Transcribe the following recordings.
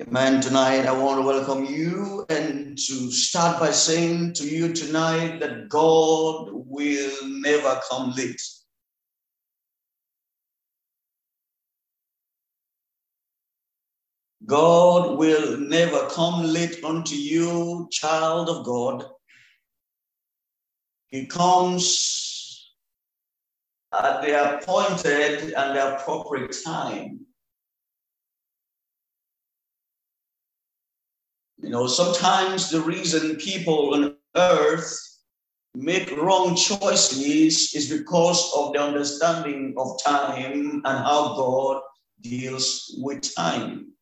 Amen. Tonight, I want to welcome you and to start by saying to you tonight that God will never come late. God will never come late unto you, child of God. He comes at the appointed and the appropriate time. You know, sometimes the reason people on earth make wrong choices is because of the understanding of time and how God deals with time.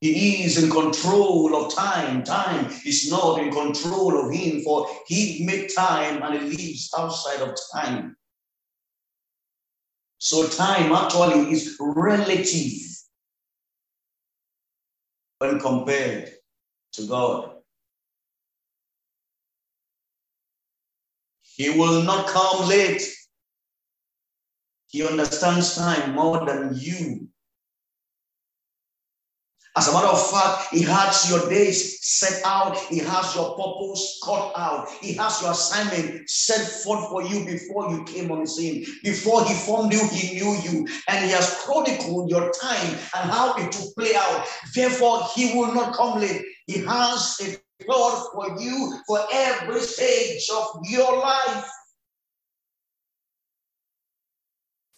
He is in control of time. Time is not in control of him, for he made time and he lives outside of time. So time actually is relative when compared to God. He will not come late. He understands time more than you. As a matter of fact, He has your days set out. He has your purpose cut out. He has your assignment set forth for you before you came on the scene. Before He formed you, He knew you. And He has chronicled your time and how it to play out. Therefore, He will not come late. He has a plot for you for every stage of your life.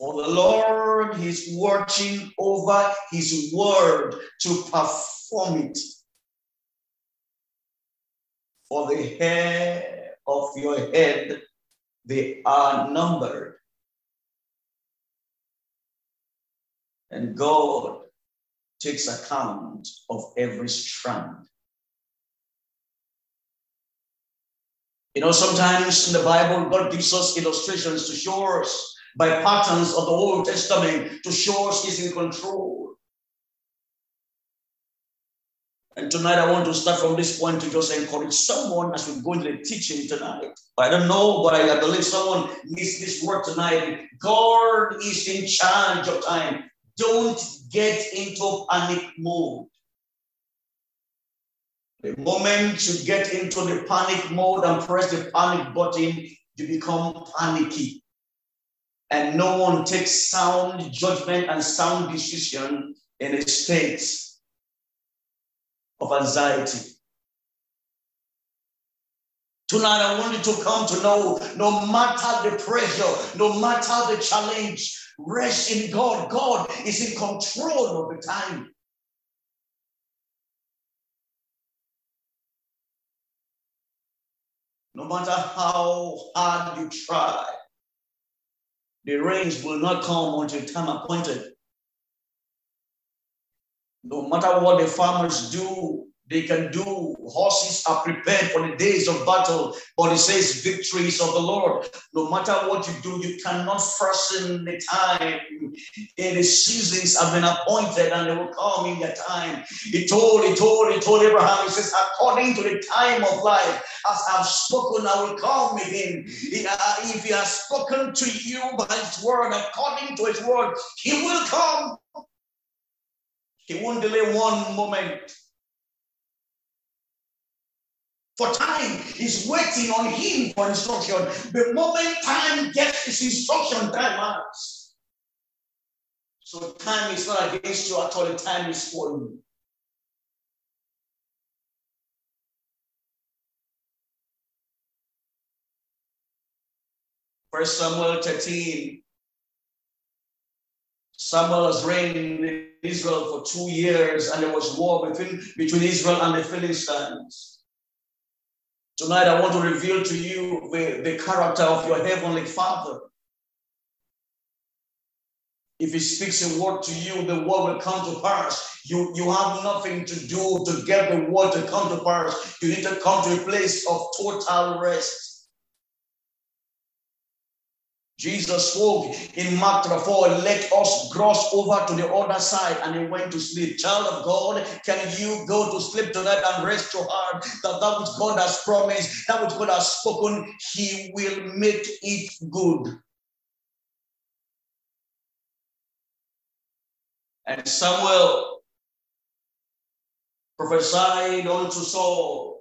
For the Lord is watching over his word to perform it. For the hair of your head, they are numbered. And God takes account of every strand. You know, sometimes in the Bible, God gives us illustrations to show us by patterns of the Old Testament to show us He's in control. And tonight I want to start from this point to just encourage someone as we go into the teaching tonight. I don't know, but I believe someone needs this word tonight. God is in charge of time. Don't get into panic mode. The moment you get into the panic mode and press the panic button, you become panicky and no one takes sound judgment and sound decision in a state of anxiety. Tonight, I want you to come to know no matter the pressure, no matter the challenge, rest in God. God is in control of the time. No matter how hard you try, the rains will not come until time appointed. No matter what the farmers do, they can do. Horses are prepared for the days of battle, but it says victories of the Lord. No matter what you do, you cannot fasten the time. And the seasons have been appointed and they will come in their time. He told, he told, he told Abraham, he says, according to the time of life, as I've spoken, I will come again. Uh, if he has spoken to you by his word, according to his word, he will come. He won't delay one moment. For time is waiting on him for instruction. The moment time gets his instruction, time marks. So time is not against you at all, time is for you. First Samuel 13. Samuel was reigning in Israel for two years, and there was war between, between Israel and the Philistines. Tonight, I want to reveal to you the, the character of your heavenly Father. If he speaks a word to you, the word will come to pass. You, you have nothing to do to get the word to come to pass. You need to come to a place of total rest. Jesus spoke in Mark 4, let us cross over to the other side, and he went to sleep. Child of God, can you go to sleep tonight and rest your heart that that which God has promised, that which God has spoken, he will make it good. And Samuel prophesied unto Saul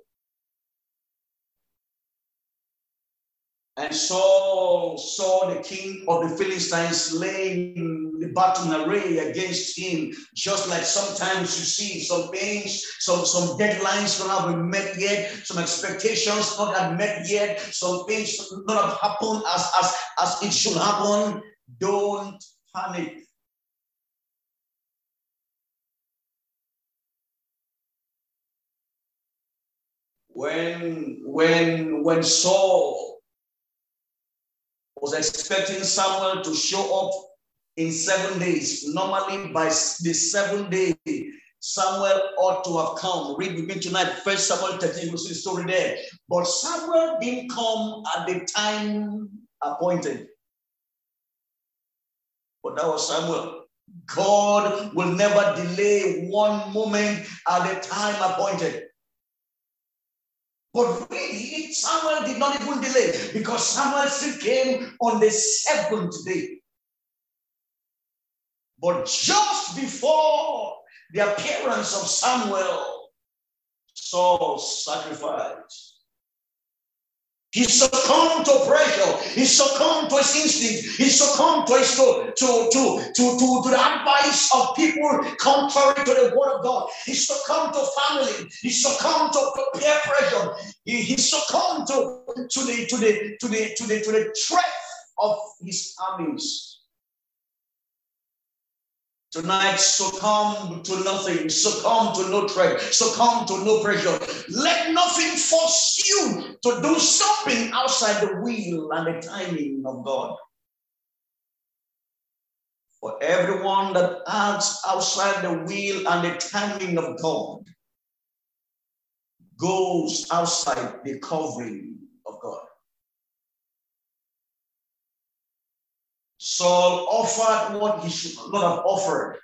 And Saul saw the king of the Philistines laying the battle array against him, just like sometimes you see some things, some, some deadlines not have been met yet, some expectations not have met yet, some things not have happened as, as, as it should happen. Don't panic. When when when Saul was expecting Samuel to show up in seven days. Normally, by the seventh day, Samuel ought to have come. Read with me tonight, First Samuel 13, you see the story there. But Samuel didn't come at the time appointed. But that was Samuel. God will never delay one moment at the time appointed. But really, Samuel did not even delay because Samuel still came on the seventh day. But just before the appearance of Samuel, Saul sacrificed. He succumbed to pressure. He succumbed to his instinct. He succumbed to, his, to, to, to, to, to, the advice of people contrary to the word of God. He succumbed to family. He succumbed to peer pressure. He, he succumbed to, to, the, to, the, to, the, to, the, to the threat of his armies. Tonight, succumb to nothing, succumb to no threat, succumb to no pressure. Let nothing force you to do something outside the will and the timing of God. For everyone that acts outside the will and the timing of God goes outside the covering of God. Saul offered what he should not have offered.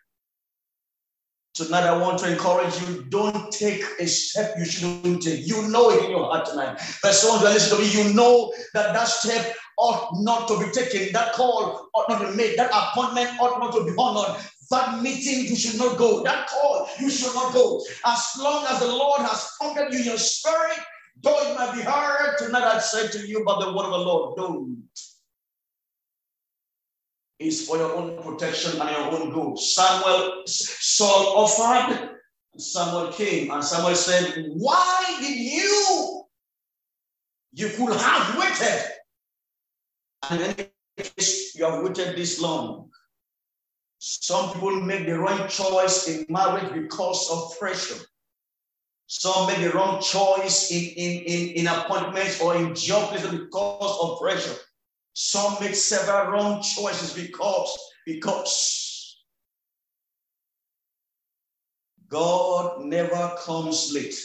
Tonight, I want to encourage you don't take a step you shouldn't take. You know it in your heart tonight. But someone who listen to me, you know that that step ought not to be taken. That call ought not to be made. That appointment ought not to be honored. That meeting, you should not go. That call, you should not go. As long as the Lord has prompted you in your spirit, though it might be hard, tonight I say to you by the word of the Lord, don't is for your own protection and your own good. Samuel, Saul offered, Samuel came, and Samuel said, Why did you? You could have waited. And in case you have waited this long. Some people make the wrong choice in marriage because of pressure. Some make the wrong choice in, in, in, in appointments or in job because of pressure. Some make several wrong choices because, because God never comes late.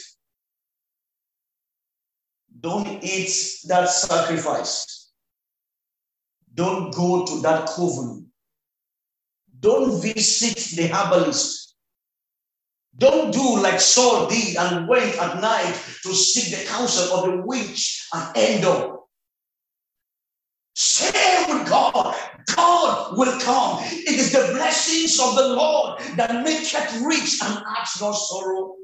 Don't eat that sacrifice. Don't go to that coven. Don't visit the herbalist. Don't do like Saul did and went at night to seek the counsel of the witch and end up Stay with God. God will come. It is the blessings of the Lord that make it rich and adds no sorrow.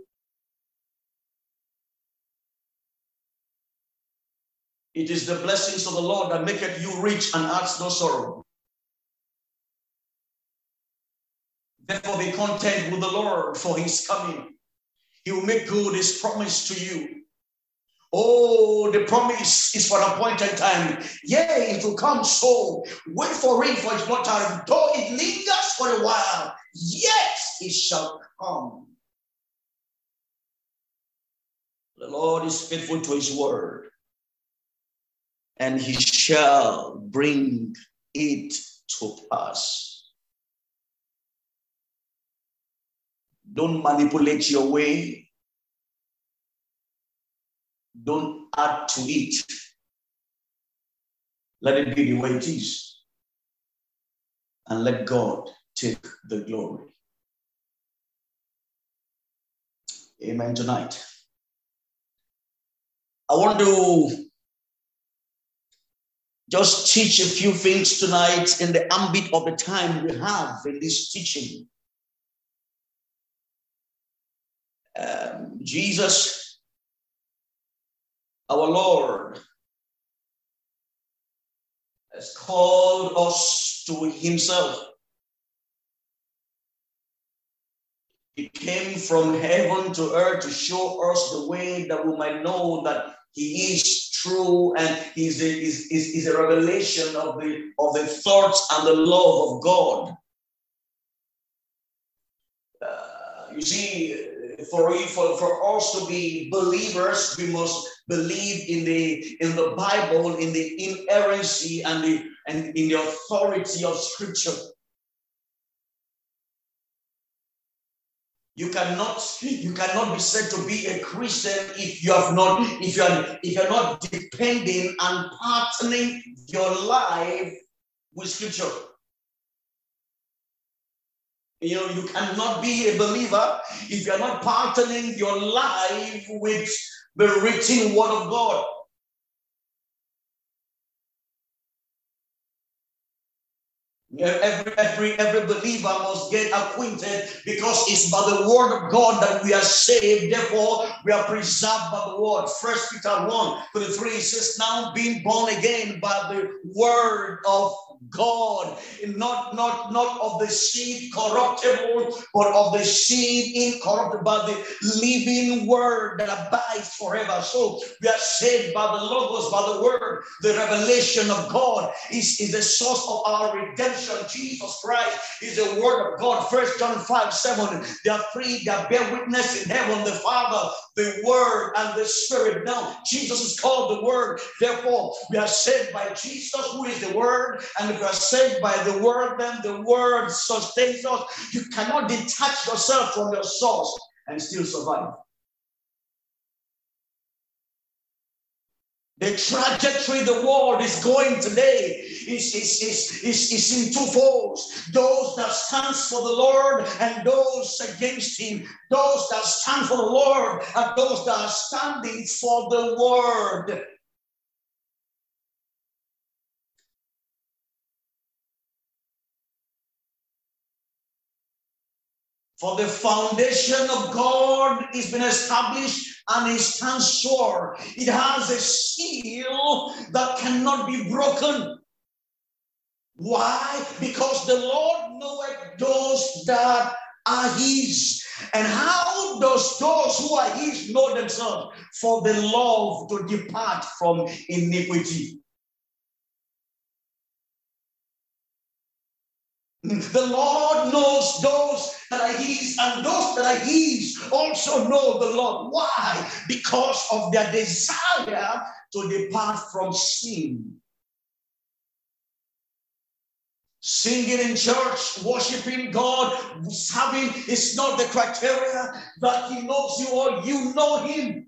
It is the blessings of the Lord that make it you rich and adds no sorrow. Therefore, be content with the Lord for his coming. He will make good his promise to you. Oh, the promise is for an appointed time. Yea, it will come so. Wait for it, for it's not time. Though it lingers for a while, yet it shall come. The Lord is faithful to his word, and he shall bring it to pass. Don't manipulate your way don't add to it. Let it be the way it is. And let God take the glory. Amen tonight. I want to just teach a few things tonight in the ambit of the time we have in this teaching. Um, Jesus, our Lord, has called us to Himself. He came from heaven to earth to show us the way that we might know that He is true and He's a, is, is, is a revelation of the, of the thoughts and the love of God. Uh, you see, for, for, for us to be believers, we must believe in the in the Bible, in the inerrancy and the and in the authority of Scripture. You cannot you cannot be said to be a Christian if you have not if you are if you're not depending and partnering your life with Scripture. You know, you cannot be a believer if you're not partnering your life with the written word of God. Every, every, every believer must get acquainted because it's by the word of God that we are saved. Therefore, we are preserved by the word. First Peter 1 23 says, Now being born again by the word of God, not, not, not of the seed corruptible, but of the seed incorruptible, the living word that abides forever. So we are saved by the Logos, by the word. The revelation of God is, is the source of our redemption. Jesus Christ is the word of God. First John 5 7. They are free, they bear witness in heaven, the Father, the Word, and the Spirit. Now, Jesus is called the Word. Therefore, we are saved by Jesus, who is the Word, and if we are saved by the word, then the word sustains us. You cannot detach yourself from your source and still survive. The trajectory the world is going today is, is, is, is, is in two folds. Those that stand for the Lord and those against him. Those that stand for the Lord and those that are standing for the word. For the foundation of God is been established and it stands sure. It has a seal that cannot be broken. Why? Because the Lord knoweth those that are his. And how does those who are his know themselves? For the love to depart from iniquity. The Lord knows those that are His, and those that are His also know the Lord. Why? Because of their desire to depart from sin. Singing in church, worshiping God, serving is not the criteria that He knows you or you know Him.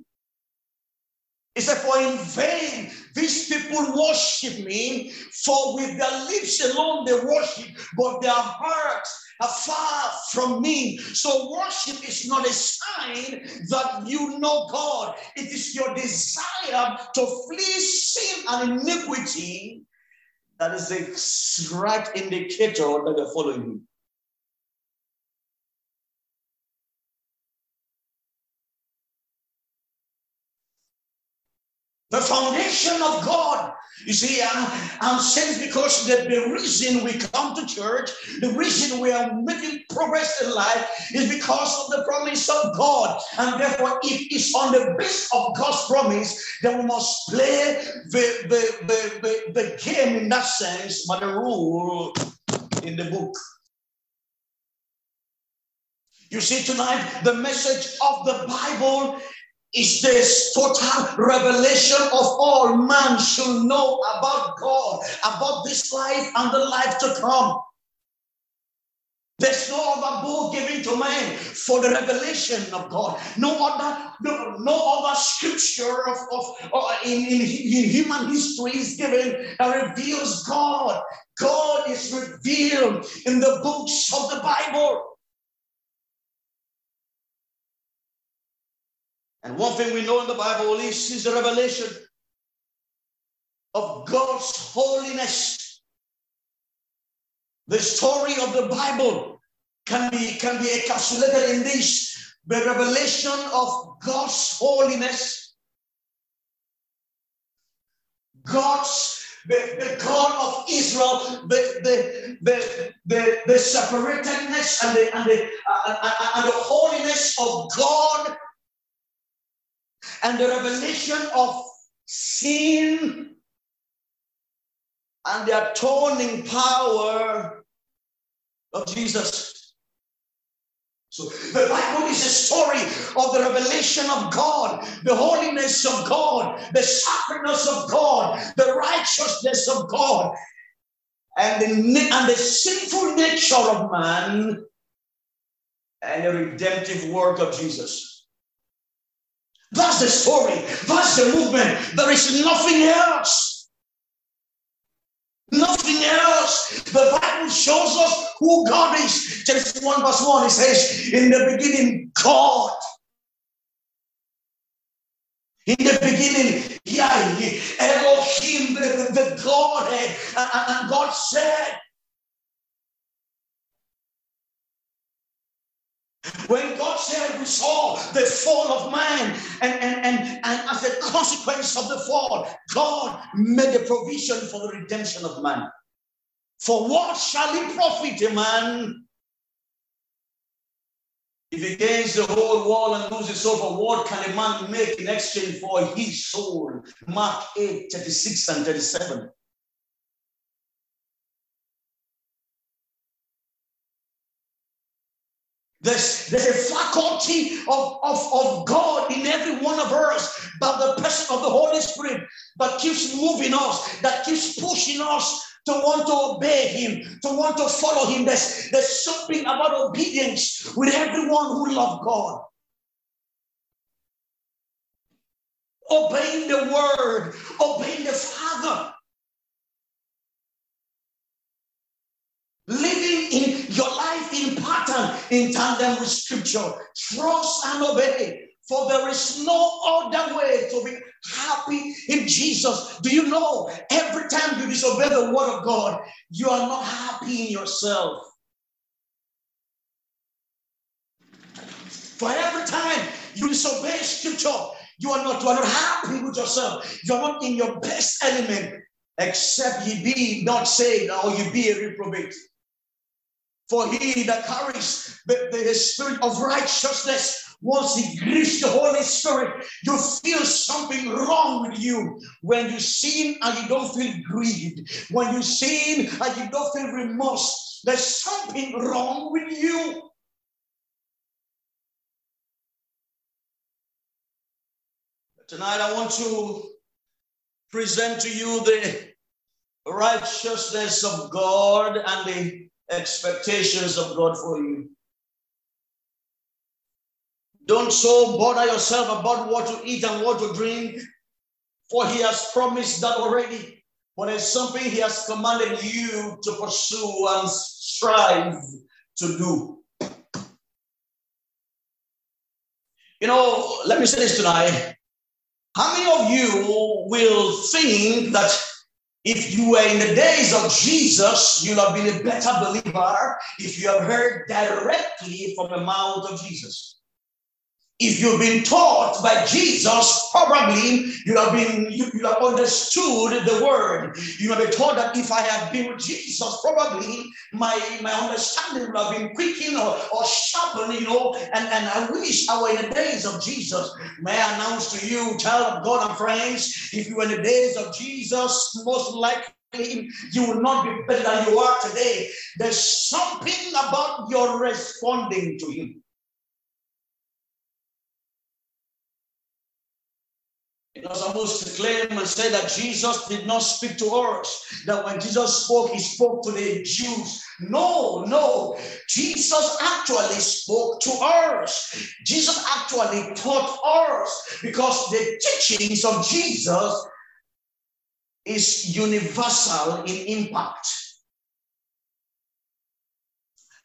He said, For in vain these people worship me, for with their lips alone they worship, but their hearts are far from me. So worship is not a sign that you know God. It is your desire to flee sin and iniquity that is the right indicator that they're following Him. The foundation of God. You see, I'm, because the, the reason we come to church, the reason we are making progress in life is because of the promise of God. And therefore, if it's on the base of God's promise, then we must play the, the, the, the, the game in that sense, but the rule in the book. You see, tonight, the message of the Bible is this total revelation of all man should know about God, about this life and the life to come. There's no other book given to man for the revelation of God. No other, no, no other scripture of, of, of in, in, in human history is given that reveals God. God is revealed in the books of the Bible. And one thing we know in the Bible is, is the revelation of God's holiness. The story of the Bible can be, can be encapsulated in this the revelation of God's holiness, God's the, the God of Israel, the, the, the, the, the separatedness and the, and, the, uh, and the holiness of God, and the revelation of sin and the atoning power of Jesus. So the Bible is a story of the revelation of God, the holiness of God, the sacredness of God, the righteousness of God, and the, and the sinful nature of man, and the redemptive work of Jesus. That's the story. That's the movement. There is nothing else. Nothing else. The Bible shows us who God is. Genesis 1 verse 1, it says, In the beginning, God. In the beginning, Yahweh, Elohim, the, the Godhead. And, and God said, When God said we saw the fall of man, and, and, and, and as a consequence of the fall, God made a provision for the redemption of man. For what shall it profit a man if he gains the whole world and loses? For what can a man make in exchange for his soul? Mark 8, 36 and 37. There's, there's a faculty of, of, of God in every one of us by the person of the Holy Spirit that keeps moving us, that keeps pushing us to want to obey Him, to want to follow Him. There's, there's something about obedience with everyone who loves God. Obeying the Word, obeying the Father. living in your life in pattern, in tandem with scripture. Trust and obey. For there is no other way to be happy in Jesus. Do you know every time you disobey the word of God, you are not happy in yourself? For every time you disobey scripture, you are not, you are not happy with yourself. You are not in your best element, except ye be not saved or you be a reprobate. For he that carries the, the spirit of righteousness, once he grieves the Holy Spirit, you feel something wrong with you. When you sin and you don't feel grieved, when you sin and you don't feel remorse, there's something wrong with you. Tonight, I want to present to you the righteousness of God and the expectations of God for you. Don't so bother yourself about what to eat and what to drink, for He has promised that already. But it's something He has commanded you to pursue and strive to do. You know, let me say this tonight. How many of you will think that if you were in the days of Jesus, you'll have been a better believer if you have heard directly from the mouth of Jesus. If you've been taught by Jesus, probably you have been you, you have understood the word. You have been taught that if I have been with Jesus, probably my, my understanding would have been quickened or, or sharpened, you know. And, and I wish I were in the days of Jesus. May I announce to you, child of God and friends, if you were in the days of Jesus, most likely you will not be better than you are today. There's something about your responding to Him. Because I must claim and say that Jesus did not speak to us. That when Jesus spoke, he spoke to the Jews. No, no. Jesus actually spoke to us. Jesus actually taught us because the teachings of Jesus is universal in impact.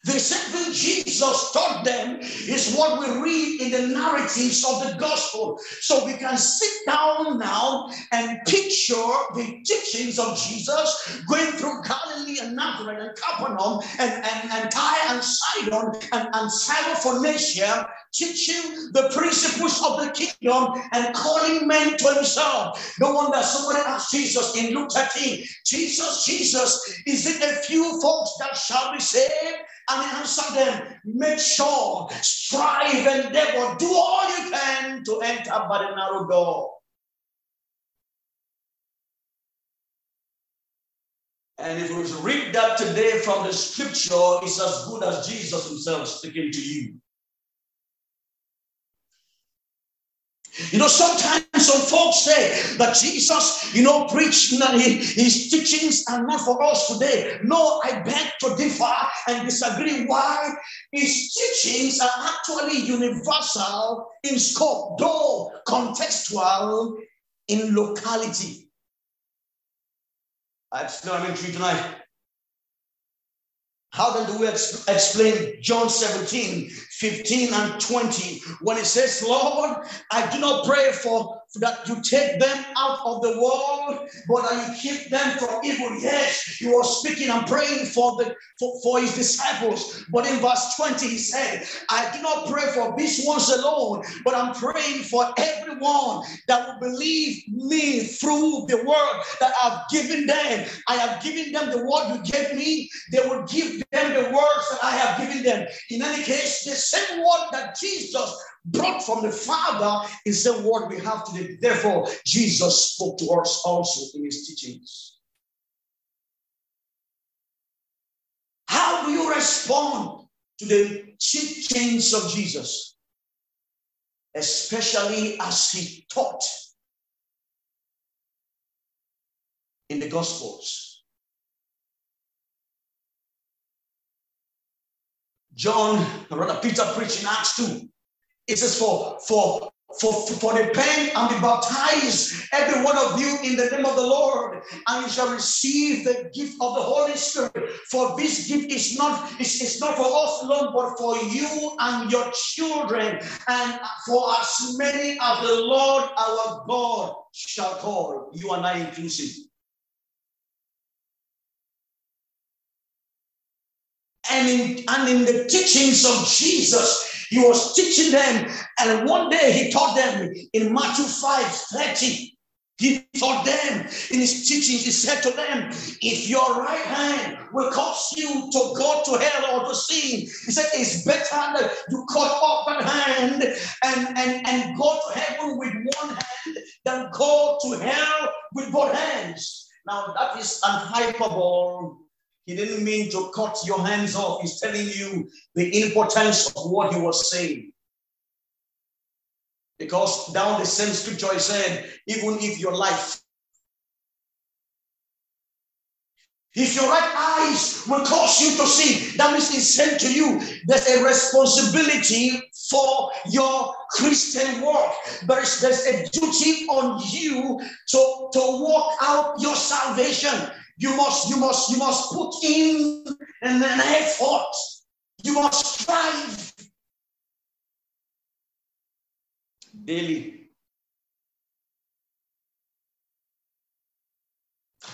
The same Jesus taught them is what we read in the narratives of the gospel. So we can sit down now and picture the teachings of Jesus going through Galilee and Nazareth and Capernaum and, and, and Tyre and Sidon and, and Syrophoenicia teaching the principles of the kingdom and calling men to himself. No wonder somebody asked Jesus in Luke 13, Jesus, Jesus, is it a few folks that shall be saved? And he answered them, make sure, strive, endeavor, do all you can to enter by the narrow door. And if we read that today from the scripture, it's as good as Jesus himself speaking to you. You know, sometimes some folks say that Jesus, you know, preached and his teachings are not for us today. No, I beg to differ and disagree. Why? His teachings are actually universal in scope, though contextual in locality. I explain to you tonight. How then do we ex- explain John 17, 15, and 20 when it says, Lord, I do not pray for that you take them out of the world, but that you keep them from evil. Yes, he was speaking and praying for the for, for his disciples. But in verse 20, he said, I do not pray for these ones alone, but I'm praying for everyone that will believe me through the word that I've given them. I have given them the word you gave me. They will give them the words that I have given them. In any case, the same word that Jesus brought from the Father is the word we have today. Therefore, Jesus spoke to us also in his teachings. How do you respond to the teachings of Jesus? Especially as he taught in the Gospels. John, rather Peter preached in Acts 2. It says, for, for, for, for the pen and be baptized, every one of you, in the name of the Lord, and you shall receive the gift of the Holy Spirit. For this gift is not, is, is not for us alone, but for you and your children, and for as many as the Lord our God shall call, you and I inclusive. And in, and in the teachings of Jesus, he was teaching them, and one day he taught them in Matthew 5 30. He taught them in his teachings, he said to them, If your right hand will cause you to go to hell or to sin, he said, It's better that you cut off that hand and, and, and go to heaven with one hand than go to hell with both hands. Now, that is an hyperbole he didn't mean to cut your hands off. He's telling you the importance of what he was saying. Because down the same scripture, he said, even if your life, if your right eyes will cause you to see, that means it's sent to you. There's a responsibility for your Christian work. There's, there's a duty on you to, to walk out your salvation. You must, you must, you must put in and an effort. You must strive daily.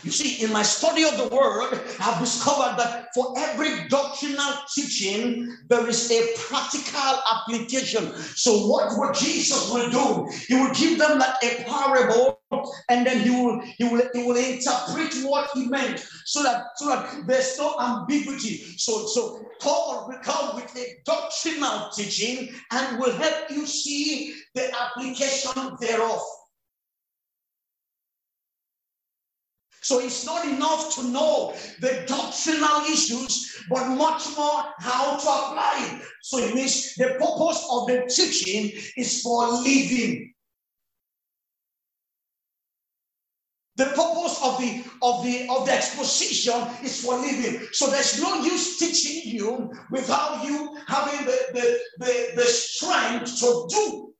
You see, in my study of the word, I've discovered that for every doctrinal teaching, there is a practical application. So, what what Jesus will do, he will give them that a parable, and then he will he will he will interpret what he meant, so that so that there's no ambiguity. So so Paul will come with a doctrinal teaching and will help you see the application thereof. So it's not enough to know the doctrinal issues, but much more how to apply it. So it means the purpose of the teaching is for living. The purpose of the of the of the exposition is for living. So there's no use teaching you without you having the, the, the, the strength to do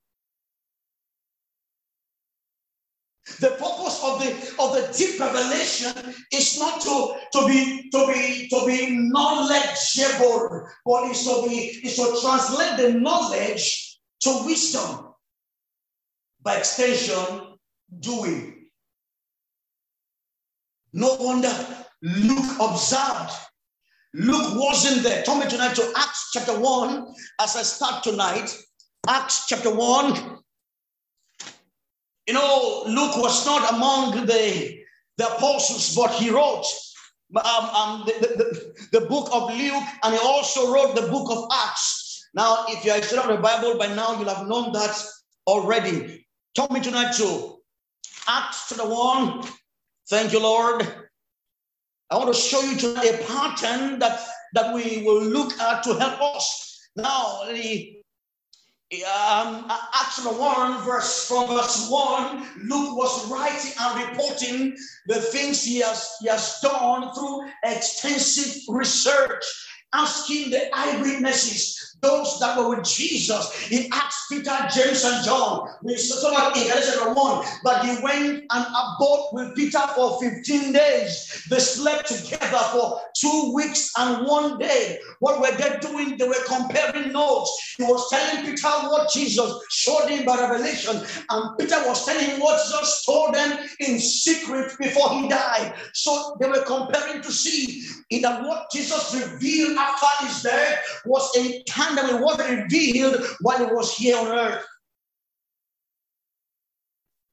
The purpose of the of the deep revelation is not to, to be to be to be knowledgeable, but is to be is to translate the knowledge to wisdom. By extension, doing. No wonder Luke observed. Luke wasn't there. Turn me tonight to Acts chapter 1 as I start tonight. Acts chapter 1. You know, Luke was not among the, the apostles, but he wrote um, um, the, the, the, book of Luke and he also wrote the book of Acts. Now, if you are a of the Bible by now, you'll have known that already. Turn me tonight to Acts chapter 1. Thank you, Lord. I want to show you tonight a pattern that, that we will look at to help us. Now, the um, Acts 1, verse from verse 1, Luke was writing and reporting the things he has, he has done through extensive research, asking the eyewitnesses those that were with Jesus. He asked Peter, James, and John. We saw that in Galatians 1. But he went and abode with Peter for 15 days. They slept together for two weeks and one day. What were they doing? They were comparing notes. He was telling Peter what Jesus showed him by revelation. And Peter was telling what Jesus told them in secret before he died. So they were comparing to see that what Jesus revealed after his death was a and was revealed while he was here on earth.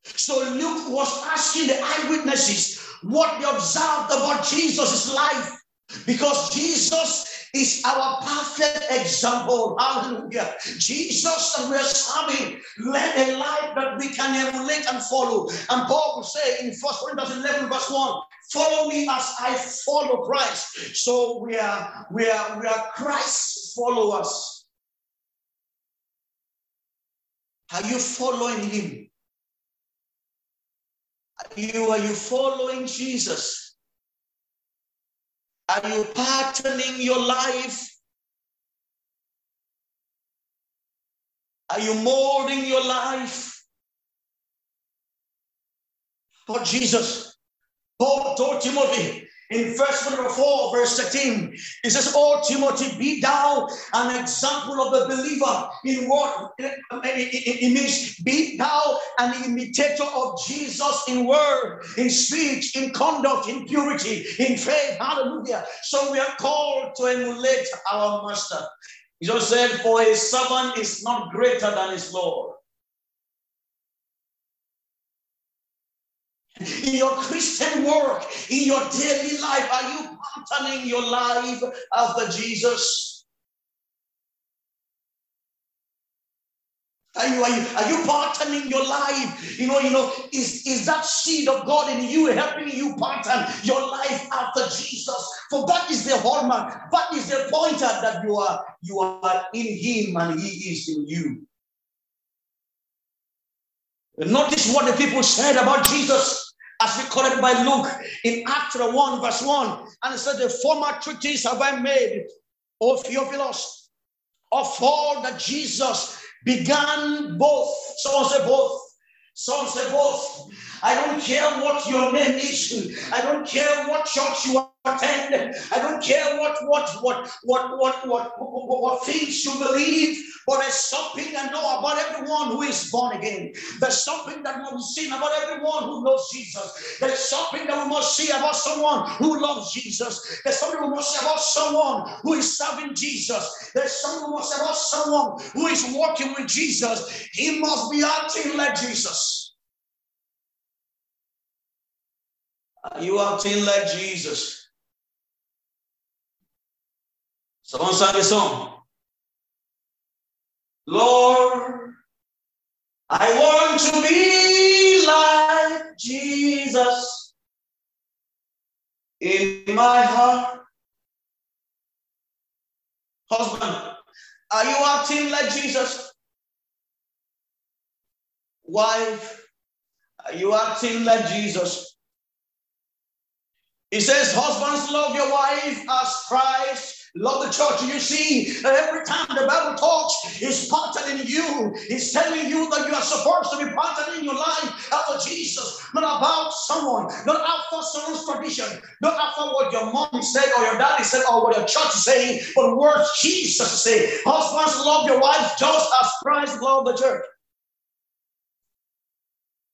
So Luke was asking the eyewitnesses what they observed about Jesus' life because Jesus is our perfect example. Hallelujah. Jesus that we're serving led a life that we can emulate and follow. And Paul will say in 1 Corinthians 11, verse 1, follow me as I follow Christ. So we are we are we are Christ's followers. Are you following him? Are you, are you following Jesus? Are you patterning your life? Are you molding your life for Jesus? Paul told Timothy, in verse number 4, verse 13, it says, Oh, Timothy, be thou an example of the believer. In what? It means be thou an imitator of Jesus in word, in speech, in conduct, in purity, in faith. Hallelujah. So we are called to emulate our master. Jesus said, For a servant is not greater than his Lord. In your Christian work, in your daily life? Are you patterning your life after Jesus? Are you, are you, are you patterning your life? You know, you know, is, is that seed of God in you helping you pattern your life after Jesus? For that is the hallmark, that is the pointer that you are you are in him and he is in you. Notice what the people said about Jesus as recorded by Luke in Acts 1, verse 1. And said, The former treaties have I made, O Theophilus, of all that Jesus began both. Someone say both. Someone say both. I don't care what your name is. I don't care what church you I don't care what what what what what what what, things you believe. But there's something I know about everyone who is born again. There's something that we must see about everyone who knows Jesus. There's something that we must see about someone who loves Jesus. There's something we must see about someone who is serving Jesus. There's something we must see about someone who is walking with Jesus. He must be acting like Jesus. You are acting like Jesus. Someone sang a song. Lord, I want to be like Jesus in my heart. Husband, are you acting like Jesus? Wife, are you acting like Jesus? He says, Husbands, love your wife as Christ love the church. You see, every time the Bible talks, it's patterned in you. It's telling you that you are supposed to be patterned in your life after Jesus, not about someone, not after someone's tradition, not after what your mom said or your daddy said or what your church is saying, but what Jesus said. Husbands, love your wife just as Christ loved the church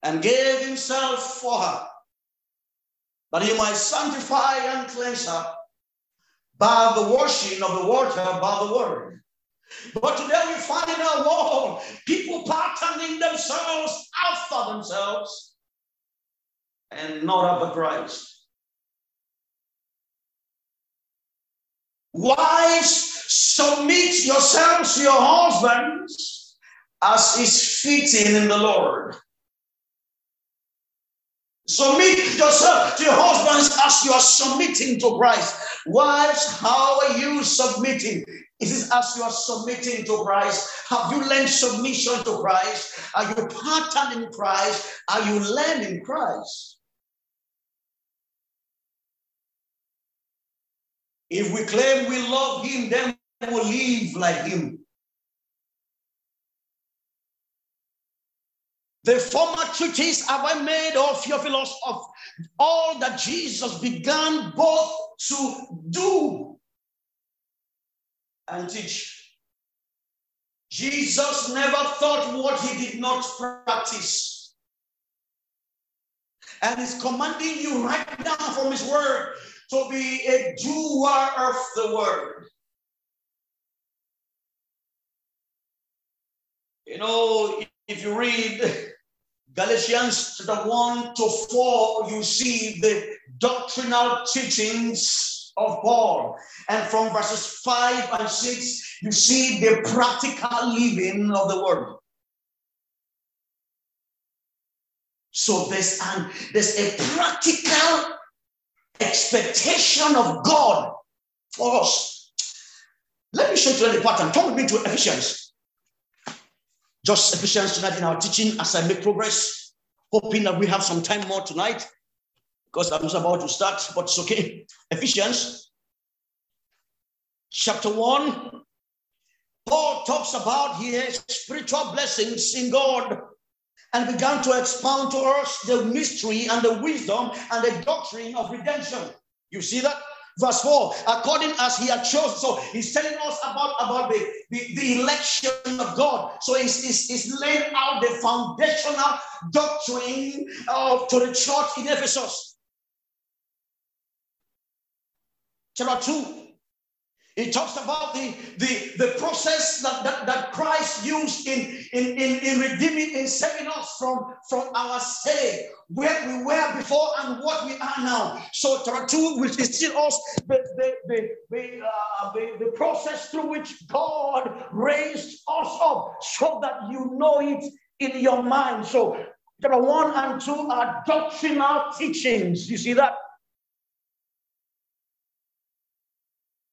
and gave himself for her that he might sanctify and cleanse her by the washing of the water by the word, But today we find in our world people patterning themselves after themselves and not after Christ. Wives, submit yourselves to your husbands as is fitting in the Lord. Submit yourself to your husbands as you are submitting to Christ. Wives, how are you submitting? Is it as you are submitting to Christ? Have you learned submission to Christ? Are you patterned in Christ? Are you learning Christ? If we claim we love Him, then we will live like Him. The former treatise have I made of Theophilus of all that Jesus began both to do and teach. Jesus never thought what he did not practice. And he's commanding you right now from his word to be a doer of the word. You know, if you read Galatians chapter 1 to 4, you see the doctrinal teachings of Paul. And from verses 5 and 6, you see the practical living of the word. So there's an there's a practical expectation of God for us. Let me show you the pattern. Come with me to Ephesians just Ephesians tonight in our teaching as I make progress, hoping that we have some time more tonight because I'm just about to start, but it's okay. Ephesians chapter 1, Paul talks about here spiritual blessings in God and began to expound to us the mystery and the wisdom and the doctrine of redemption. You see that? Verse 4, according as he had chosen. So he's telling us about, about the, the, the election of God. So he's, he's, he's laying out the foundational doctrine of, to the church in Ephesus. Chapter 2, he talks about the, the, the process that, that, that Christ used in, in, in, in redeeming and saving us from, from our state, where we were before and what we are now. So chapter 2 will still us the, the, the, the, uh, the, the process through which God raised us up so that you know it in your mind. So chapter 1 and 2 are doctrinal teachings. You see that?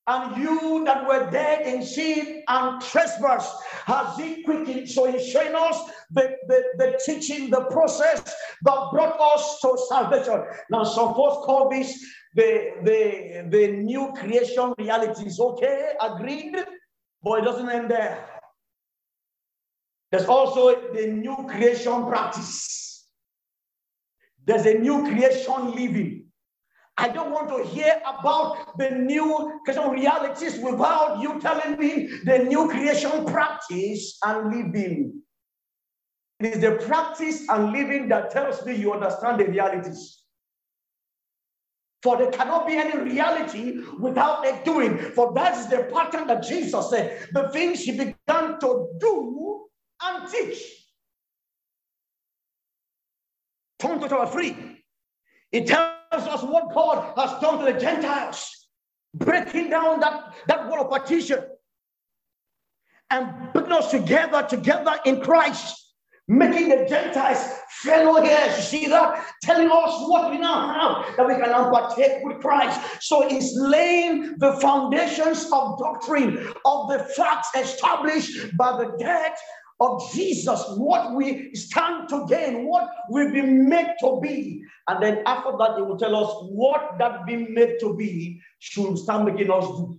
And you that were dead in sin and trespass has he quickened. So he's showing us the, the, the teaching, the process that brought us to salvation. Now, some folks call this the, the, the new creation realities. Okay, agreed, but it doesn't end there. There's also the new creation practice. There's a new creation living. I don't want to hear about the new creation realities without you telling me the new creation practice and living. It is the practice and living that tells me you understand the realities. For there cannot be any reality without a doing. For that is the pattern that Jesus said. The things he began to do and teach. Turn to chapter 3. It tells us what God has done to the Gentiles, breaking down that, that wall of partition and bringing us together, together in Christ, making the Gentiles fellow heirs. You see that? Telling us what we now have that we can now partake with Christ. So it's laying the foundations of doctrine, of the facts established by the death of Jesus, what we stand to gain, what we've been made to be. And then after that, he will tell us what that being made to be should start making us do.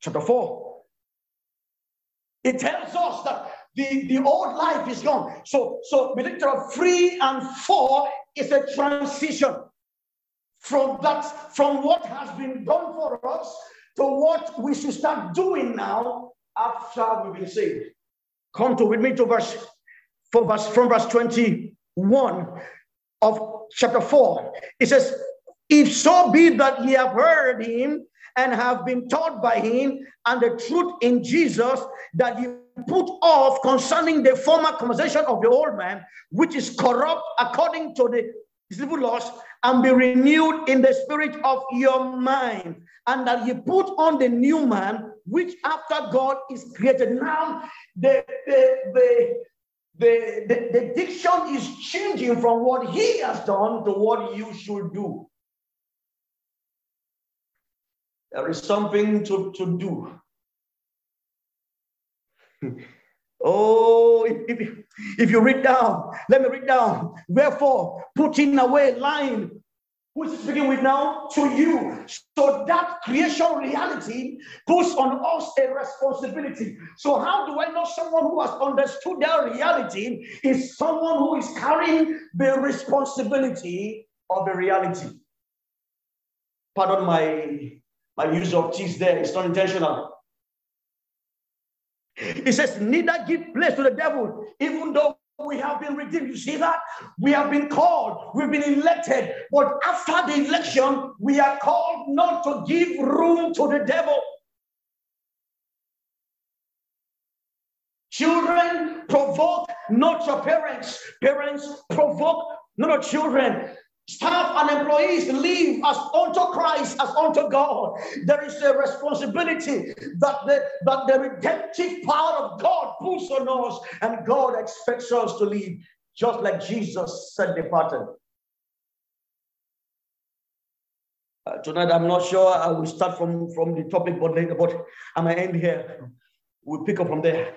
Chapter 4. It tells us that the, the old life is gone. So, so chapter 3 and 4 is a transition from that, from what has been done for us to what we should start doing now after we've been saved. Come to with me to verse, from verse from verse 21 of chapter 4. It says, If so be that ye have heard him and have been taught by him and the truth in Jesus that you put off concerning the former conversation of the old man, which is corrupt according to the deceitful laws, and be renewed in the spirit of your mind, and that you put on the new man, which after God is created. Now, the, the, the, the, the, the diction is changing from what he has done to what you should do. There is something to, to do. oh, if, if, if you read down, let me read down. Wherefore, putting away lying, who is speaking with now? To you. So that creation reality puts on us a responsibility. So, how do I know someone who has understood that reality is someone who is carrying the responsibility of the reality? Pardon my my use of cheese there is not intentional. He says, neither give place to the devil, even though we have been redeemed. You see that? We have been called, we've been elected, but after the election, we are called not to give room to the devil. Children provoke not your parents. Parents provoke not your children. Staff and employees live as unto Christ, as unto God. There is a responsibility that the, that the redemptive power of God puts on us, and God expects us to live just like Jesus set the pattern. Uh, tonight, I'm not sure I will start from, from the topic, but later, but I'm going to end here. We'll pick up from there.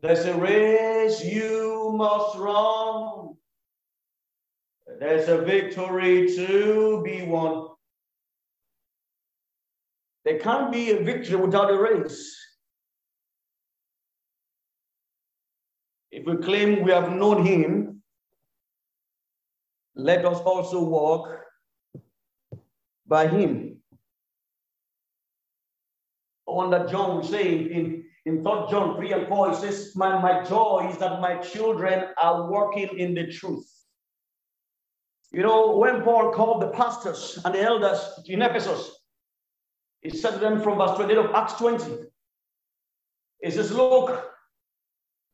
There's a race you must run there's a victory to be won. There can't be a victory without a race. If we claim we have known him, let us also walk by him. On that John saying in, in 3 John 3 and 4, he says, my, my joy is that my children are walking in the truth. You know, when Paul called the pastors and the elders in Ephesus, he said to them from verse 28 of Acts 20, he says, Look,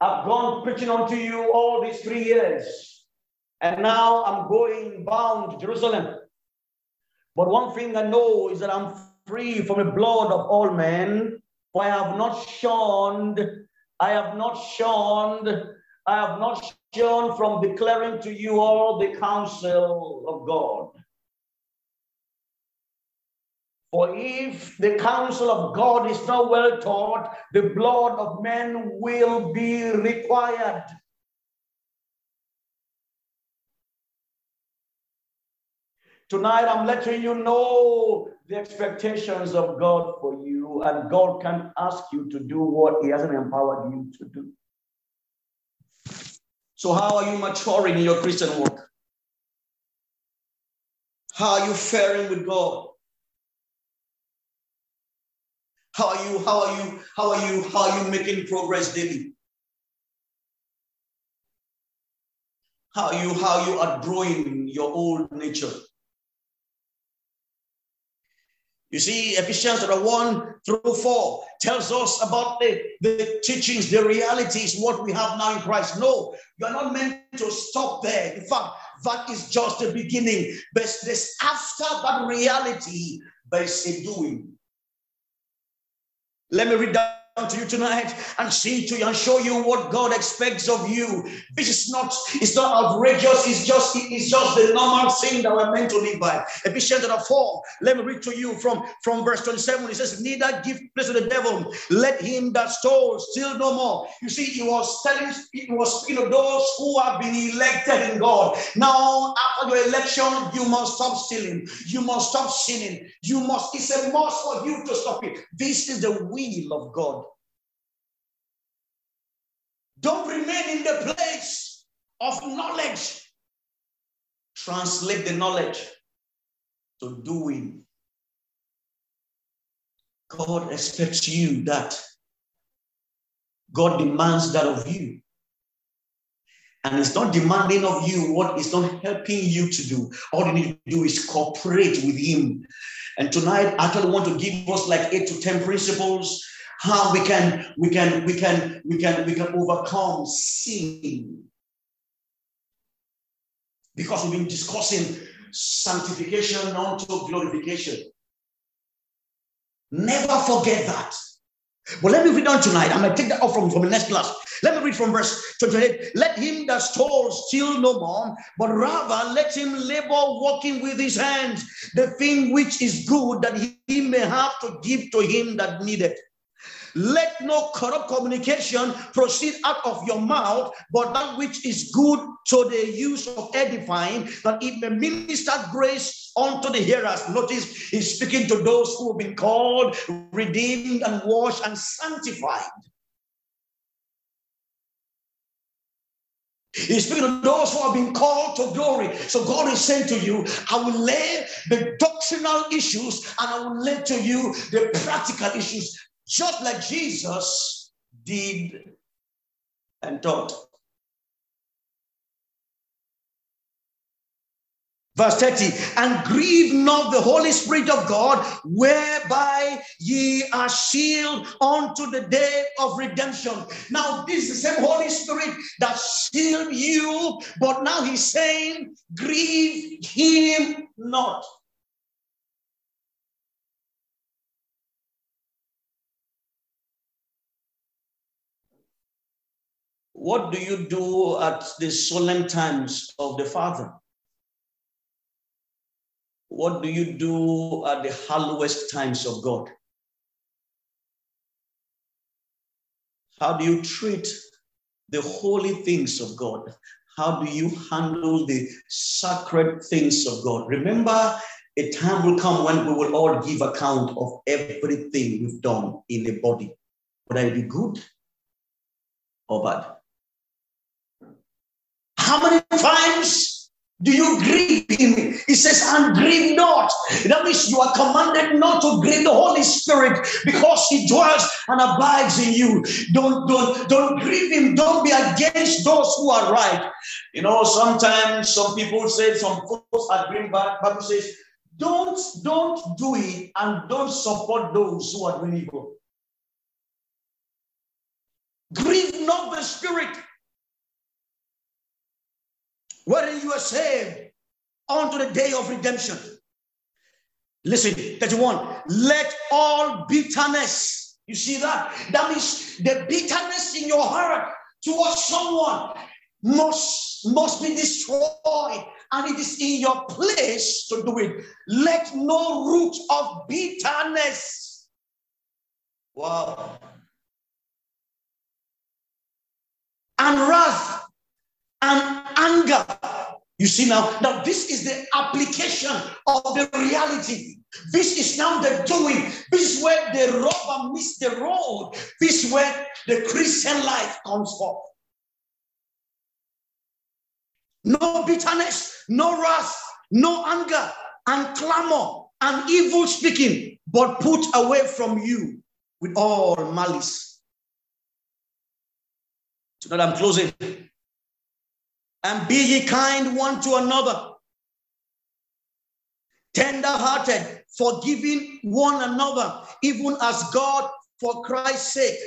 I've gone preaching unto you all these three years, and now I'm going bound to Jerusalem. But one thing I know is that I'm free from the blood of all men, for I have not shunned, I have not shunned I have not shown from declaring to you all the counsel of God. For if the counsel of God is not well taught, the blood of men will be required. Tonight, I'm letting you know the expectations of God for you, and God can ask you to do what He hasn't empowered you to do. So, how are you maturing in your Christian walk? How are you faring with God? How are you? How are you? How are you? How are you making progress daily? How you? How you are you outgrowing your old nature? You see, Ephesians 1 through 4 tells us about the, the teachings, the realities, what we have now in Christ. No, you're not meant to stop there. In fact, that is just the beginning. But this after that reality, there's a doing. Let me read that to you tonight and see to you and show you what God expects of you. This is not, it's not outrageous, it's just it's just the normal thing that we're meant to live by. Ephesians chapter 4. Let me read to you from, from verse 27. It says, Neither give place to the devil, let him that stole steal no more. You see, he was telling, he was speaking of those who have been elected in God. Now, after your election, you must stop stealing, you must stop sinning, you must, it's a must for you to stop it. This is the will of God. Don't remain in the place of knowledge. Translate the knowledge to doing. God expects you that. God demands that of you. and it's not demanding of you what is not helping you to do. All you need to do is cooperate with Him. And tonight, I actually want to give us like eight to ten principles how we can we can we can we can we can overcome sin because we've been discussing sanctification unto glorification never forget that but let me read on tonight. I'm going to take that off from, from the next class. Let me read from verse 28. Let him that stole steal no more, but rather let him labor working with his hands the thing which is good that he may have to give to him that needeth. Let no corrupt communication proceed out of your mouth, but that which is good to the use of edifying, that it may minister grace unto the hearers. Notice he's speaking to those who have been called, redeemed, and washed and sanctified. He's speaking to those who have been called to glory. So God is saying to you, I will lay the doctrinal issues and I will lay to you the practical issues just like Jesus did and taught. Verse 30, and grieve not the Holy Spirit of God, whereby ye are sealed unto the day of redemption. Now, this is the same Holy Spirit that sealed you, but now he's saying, grieve him not. What do you do at the solemn times of the Father? What do you do at the hallowest times of God? How do you treat the holy things of God? How do you handle the sacred things of God? Remember, a time will come when we will all give account of everything we've done in the body, whether it be good or bad. How many times do you grieve him? He says, and grieve not. That means you are commanded not to grieve the Holy Spirit because he dwells and abides in you. Don't, don't, don't grieve him. Don't be against those who are right. You know, sometimes some people say some folks are green back. Bible says, don't, don't do it and don't support those who are doing evil. Grieve not the spirit wherein you are saved unto the day of redemption. Listen, 31. Let all bitterness, you see that? That means the bitterness in your heart towards someone must, must be destroyed. And it is in your place to do it. Let no root of bitterness. Wow. And wrath and anger. You see now, now this is the application of the reality. This is now the doing. This is where the rubber meets the road. This is where the Christian life comes forth. No bitterness, no wrath, no anger, and clamor, and evil speaking, but put away from you with all malice. So that I'm closing. And be ye kind one to another, tender hearted, forgiving one another, even as God, for Christ's sake,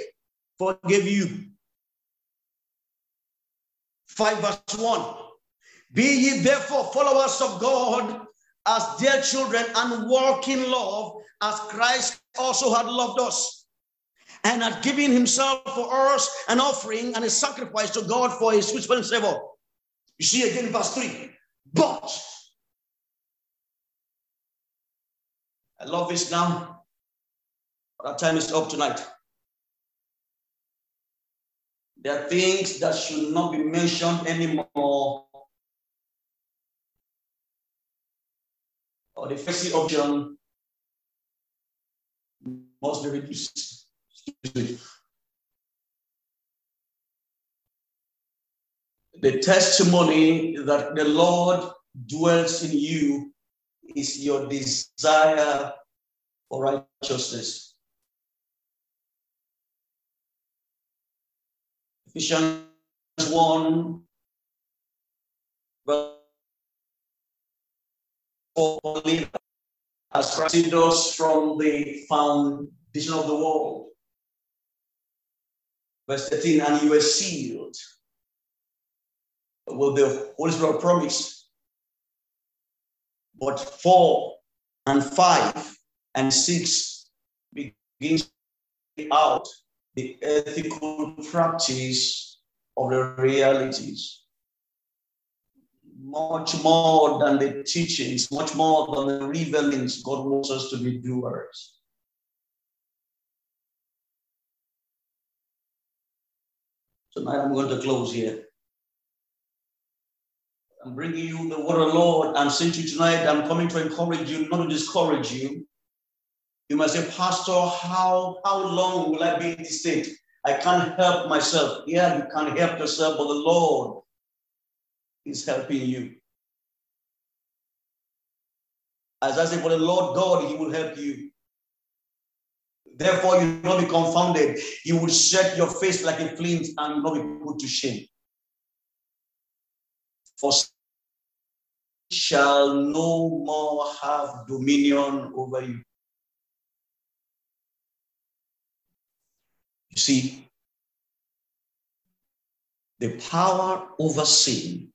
forgave you. 5 verse 1. Be ye therefore followers of God as dear children and walk in love as Christ also had loved us and had given himself for us an offering and a sacrifice to God for his sweet savor. You see again verse 3. But I love this now. Our time is up tonight. There are things that should not be mentioned anymore. Or the first option must be reduced. The testimony that the Lord dwells in you is your desire for righteousness. Ephesians 1 for believer as Christ does from the foundation of the world. Verse 13, and you were sealed with the Holy Spirit promise. But four and five and six begins out the ethical practice of the realities much more than the teachings, much more than the revelings. God wants us to be doers. Tonight I'm going to close here. I'm bringing you the word of the Lord. I'm to you tonight, I'm coming to encourage you, not to discourage you. You must say, Pastor, how, how long will I be in this state? I can't help myself. Yeah, you can't help yourself, but the Lord is helping you. As I say, for the Lord God, He will help you. Therefore, you will not be confounded. You will set your face like a flint and will not be put to shame. For shall no more have dominion over you. You see, the power over sin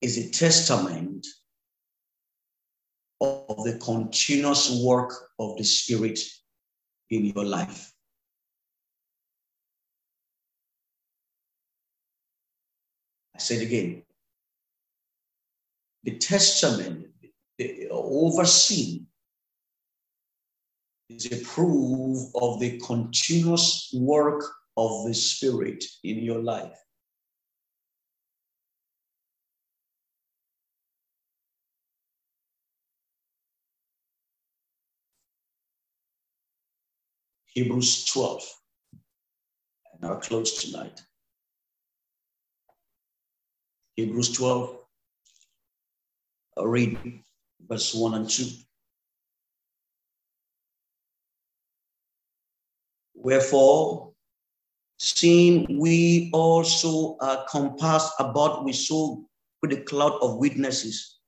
is a testament of the continuous work of the Spirit in your life. I said again, the testament, the overseen, is a proof of the continuous work of the Spirit in your life. Hebrews 12. And our close tonight. Hebrews 12. I'll read verse 1 and 2. Wherefore, seeing we also are compassed about with so with a cloud of witnesses,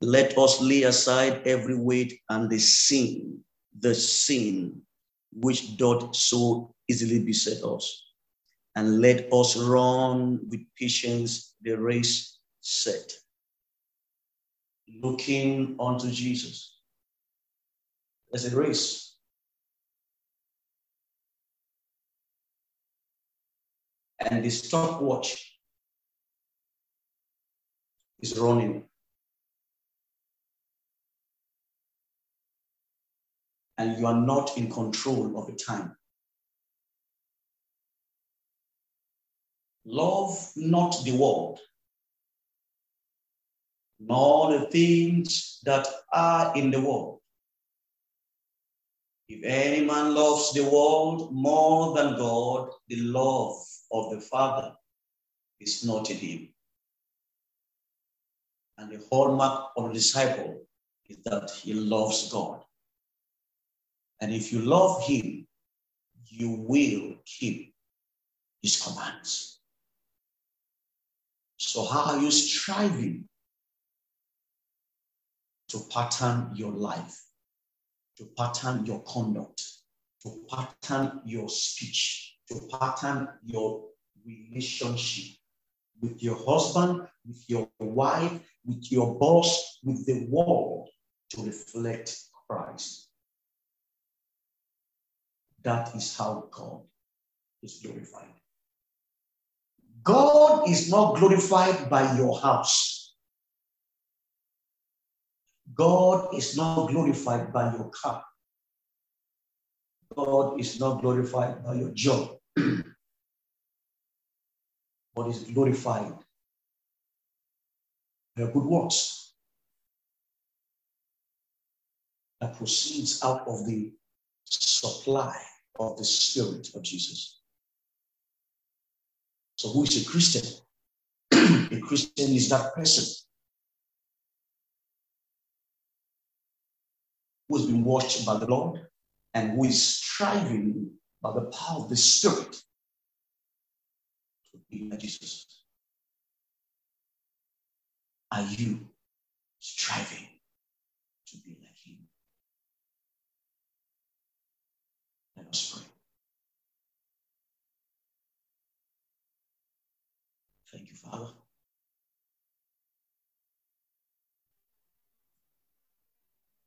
let us lay aside every weight and the sin, the sin which doth so easily beset us. And let us run with patience the race set, looking unto Jesus. There's a race. And the stopwatch is running. and you are not in control of the time. Love not the world, nor the things that are in the world. If any man loves the world more than God, the love of the Father is not in him. And the hallmark of a disciple is that he loves God. And if you love him, you will keep his commands. So, how are you striving to pattern your life, to pattern your conduct, to pattern your speech, to pattern your relationship with your husband, with your wife, with your boss, with the world to reflect Christ? That is how God is glorified. God is not glorified by your house. God is not glorified by your car. God is not glorified by your job. but is glorified by your good works that proceeds out of the supply of the Spirit of Jesus. So, who is a Christian? a Christian is that person who has been washed by the Lord and who is striving by the power of the Spirit to be like Jesus? Are you striving to be like him? Let us pray. Father.